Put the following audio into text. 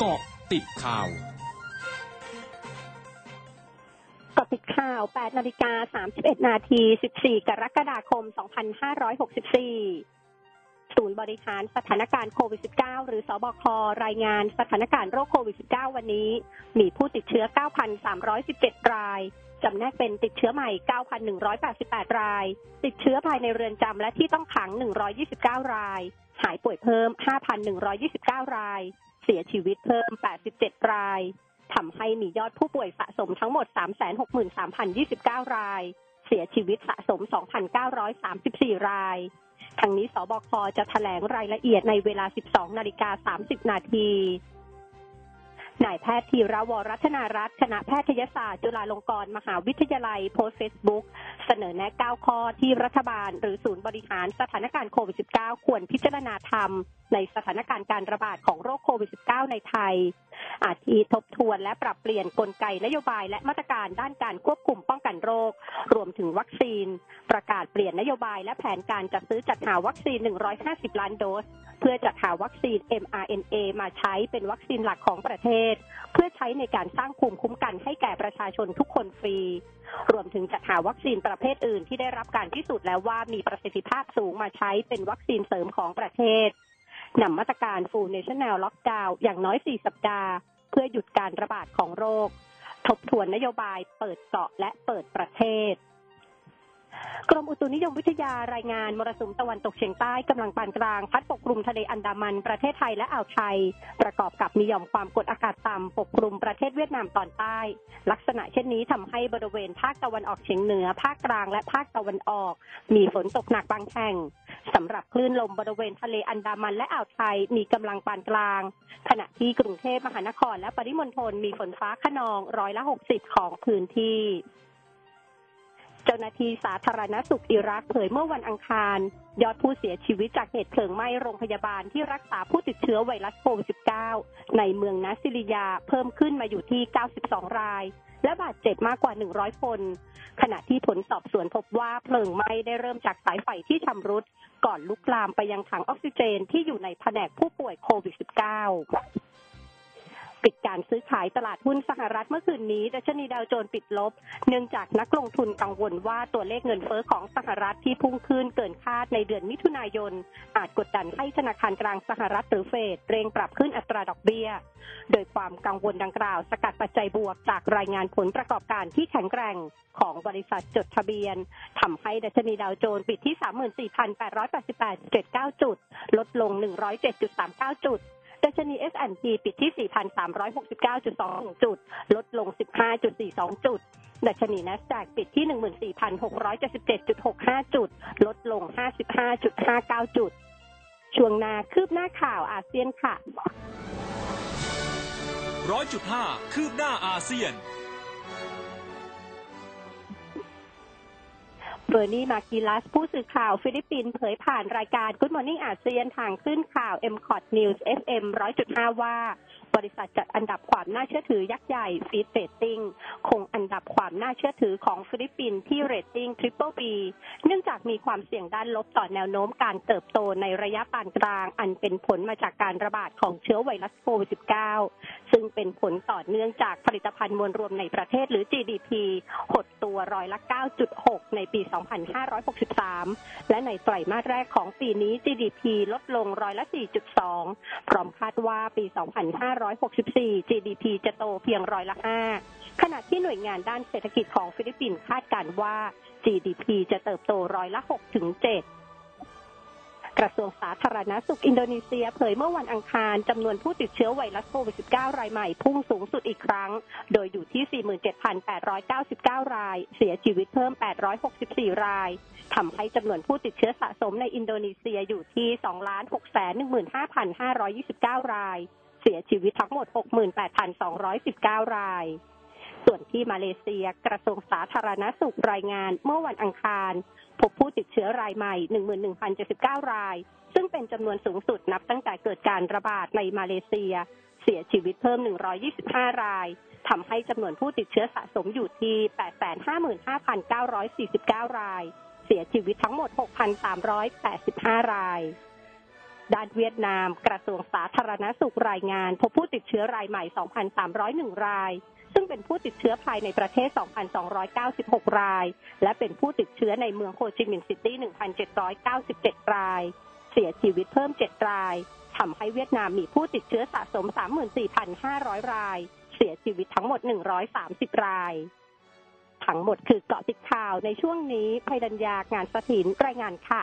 เกาะติดข่าวกติดข่าว 8 นาฬิกา 31 นาที 14 กรกฎาคม 2564ศูนย์บริหารสถานการณ์โควิด -19 หรือสอบค รายงานสถานการณ์โรคโควิด -19 วันนี้ มีผู้ติดเชื้อ 9,317 ราย จำแนกเป็นติดเชื้อใหม่ 9,188 ราย ติดเชื้อภายในเรือนจำและที่ต้องขัง 129 ราย หายป่วยเพิ่ม 5,129 ราย เสียชีวิตเพิ่ม 87 รายทำให้มียอดผู้ป่วยสะสมทั้งหมด 363,029 ราย เสียชีวิตสะสม 2,934 ราย ทางนี้สบคจะแถลงรายละเอียดในเวลา 12 นาฬิกา 30 นาทีนายแพทย์ธีระวรัตนารัตน์คณะแพทยศาสตร์จุฬาลงกรณ์มหาวิทยาลัยโพสต์เฟซบุ๊ก เสนอแนะ 9 ข้อที่รัฐบาล หรือศูนย์บริหารสถานการณ์โควิด -19 ควรพิจารณาทำในสถานการณ์การระบาดของโรคโควิด -19 ในไทย อาทิทบทวนและปรับเปลี่ยนกลไกนโยบายและมาตรการด้านการควบคุมป้องกันโรค รวมถึงวัคซีน ประกาศเปลี่ยนนโยบายและแผนการจัดซื้อจัดหาวัคซีน 150 ล้านโดส เพื่อจัดหาวัคซีน mRNA มาใช้เป็นวัคซีนหลักของประเทศ เพื่อใช้ในการสร้างภูมิคุ้มกันให้แก่ประชาชนทุกคนฟรี รวมถึงจัดหาวัคซีนประเภทอื่นที่ได้รับการพิสูจน์แล้วว่ามีประสิทธิภาพสูงมาใช้เป็นวัคซีนเสริมของประเทศ นำมาตรการ Full National Lockdown อย่างน้อย 4 สัปดาห์ เพื่อหยุดการระบาดของโรค ทบทวนนโยบายเปิดเกาะและเปิดประเทศกรมอุตุนิยมวิทยารายงานมรสุมตะวันตกเฉียงใต้กำลังปานกลาง พัดปกคลุมทะเลอันดามันประเทศไทยและอ่าวไทย ประกอบกับมีหย่อมความกดอากาศต่ำปกคลุมประเทศเวียดนามตอนใต้ ลักษณะเช่นนี้ทำให้บริเวณภาคตะวันออกเฉียงเหนือ ภาคกลางและภาคตะวันออก มีฝนตกหนักบางแห่ง สำหรับคลื่นลมบริเวณทะเลอันดามันและอ่าวไทยมีกำลังปานกลาง ขณะที่กรุงเทพมหานครและปริมณฑลมีฝนฟ้าขนองร้อยละ 60 ของพื้นที่เจ้าหน้าที่สาธารณสุขอิรักเผยเมื่อวันอังคาร ยอดผู้เสียชีวิตจากเหตุเพลิงไหม้โรงพยาบาลที่รักษาผู้ติดเชื้อไวรัสโควิด -19 ในเมืองนาซิลิยาเพิ่มขึ้นมาอยู่ที่ 92 ราย และบาดเจ็บมากกว่า 100 คน ขณะที่ผลสอบสวนพบว่าเพลิงไหม้ได้เริ่มจากสายไฟที่ชำรุด ก่อนลุกลามไปยังถังออกซิเจนที่อยู่ในแผนกผู้ป่วยโควิด -19 ปิดการซื้อขายตลาดหุ้นสหรัฐเมื่อคืนนี้ ดัชนีดาวโจนส์ปิดลบ เนื่องจากนักลงทุนกังวลว่าตัวเลขเงินเฟ้อของสหรัฐที่พุ่งขึ้นเกินคาดในเดือนมิถุนายน อาจกดดันให้ธนาคารกลางสหรัฐหรือเฟดเร่งปรับขึ้นอัตราดอกเบี้ย โดยความกังวลดังกล่าว สกัดปัจจัยบวกจากรายงานผลประกอบการที่แข็งแกร่งของบริษัทจดทะเบียนทำให้ดัชนีดาวโจนส์ปิดที่ 34,888.79 จุด ลดลง 107.39 จุด ดัชนี S&P ปิดที่ 4,369.2 จุด ลดลง 15.42 จุด ดัชนี NASDAQ ปิดที่ 14,677.65 จุด ลดลง 55.59 จุด ช่วงหน้าคืบหน้าข่าวอาเซียนค่ะ ร้อยจุดห้าคืบหน้าอาเซียน เบอร์นี่มากิลัส ผู้สื่อข่าวฟิลิปปินส์เผยผ่านรายการ Good Morning ASEAN ทางคลื่นข่าว MCOT News FM 100.5 ว่าบริษัทจัดอันดับความน่าเชื่อถือยักษ์ใหญ่ Fitch Ratingsคงอันดับความน่าเชื่อถือของฟิลิปปินส์ที่เรตติ้ง Triple B เนื่องจากมีความเสี่ยงด้านลบต่อแนวโน้มการเติบโตในระยะปานกลาง อันเป็นผลมาจากการระบาดของเชื้อไวรัสโควิด -19 ซึ่งเป็นผลต่อเนื่องจากผลิตภัณฑ์มวลรวมในประเทศหรือ GDP หดตัวร้อยละ 9.6 ในปี 2563 และในไตรมาสแรกของปีนี้ GDP ลดลงร้อยละ 4.2 พร้อมคาดว่าปี2564 GDP จะโตเพียงร้อยละ5ขณะที่หน่วยงานด้านเศรษฐกิจของฟิลิปปินส์คาดการณ์ว่า GDP จะเติบโตร้อยละ6ถึง7กระทรวงสาธารณสุขอินโดนีเซียเผยเมื่อวันอังคารจำนวนผู้ติดเชื้อไวรัสโควิด -19 รายใหม่พุ่งสูงสุดอีกครั้ง โดยอยู่ที่ 47,899 ราย เสียชีวิตเพิ่ม 864 รายทำให้จำนวนผู้ติดเชื้อสะสมในอินโดนีเซียอยู่ที่ 2,615,529 ราย เสียชีวิตทั้งหมด 68,219 ราย ส่วนที่มาเลเซียกระทรวงสาธารณสุขรายงานเมื่อวันอังคาร พบผู้ติดเชื้อรายใหม่ 11,079 ราย ซึ่งเป็นจำนวนสูงสุดนับตั้งแต่เกิดการระบาดในมาเลเซีย เสียชีวิตเพิ่ม 125 รายทำให้จำนวนผู้ติดเชื้อสะสมอยู่ที่ 855,949 ราย เสียชีวิตทั้งหมด 6,385 ราย ด้านเวียดนาม กระทรวงสาธารณสุขรายงาน พบผู้ติดเชื้อรายใหม่ 2,301 ราย ซึ่งเป็นผู้ติดเชื้อภายในประเทศ 2,296 ราย และเป็นผู้ติดเชื้อในเมืองโฮจิมินห์ซิตี้ 1,797 ราย เสียชีวิตเพิ่ม 7 รายทำให้เวียดนามมีผู้ติดเชื้อสะสม 34,500 ราย เสียชีวิตทั้งหมด 130 รายทั้งหมดคือเกาะติดข่าวในช่วงนี้ภัยดัญญางานสถินรายงานค่ะ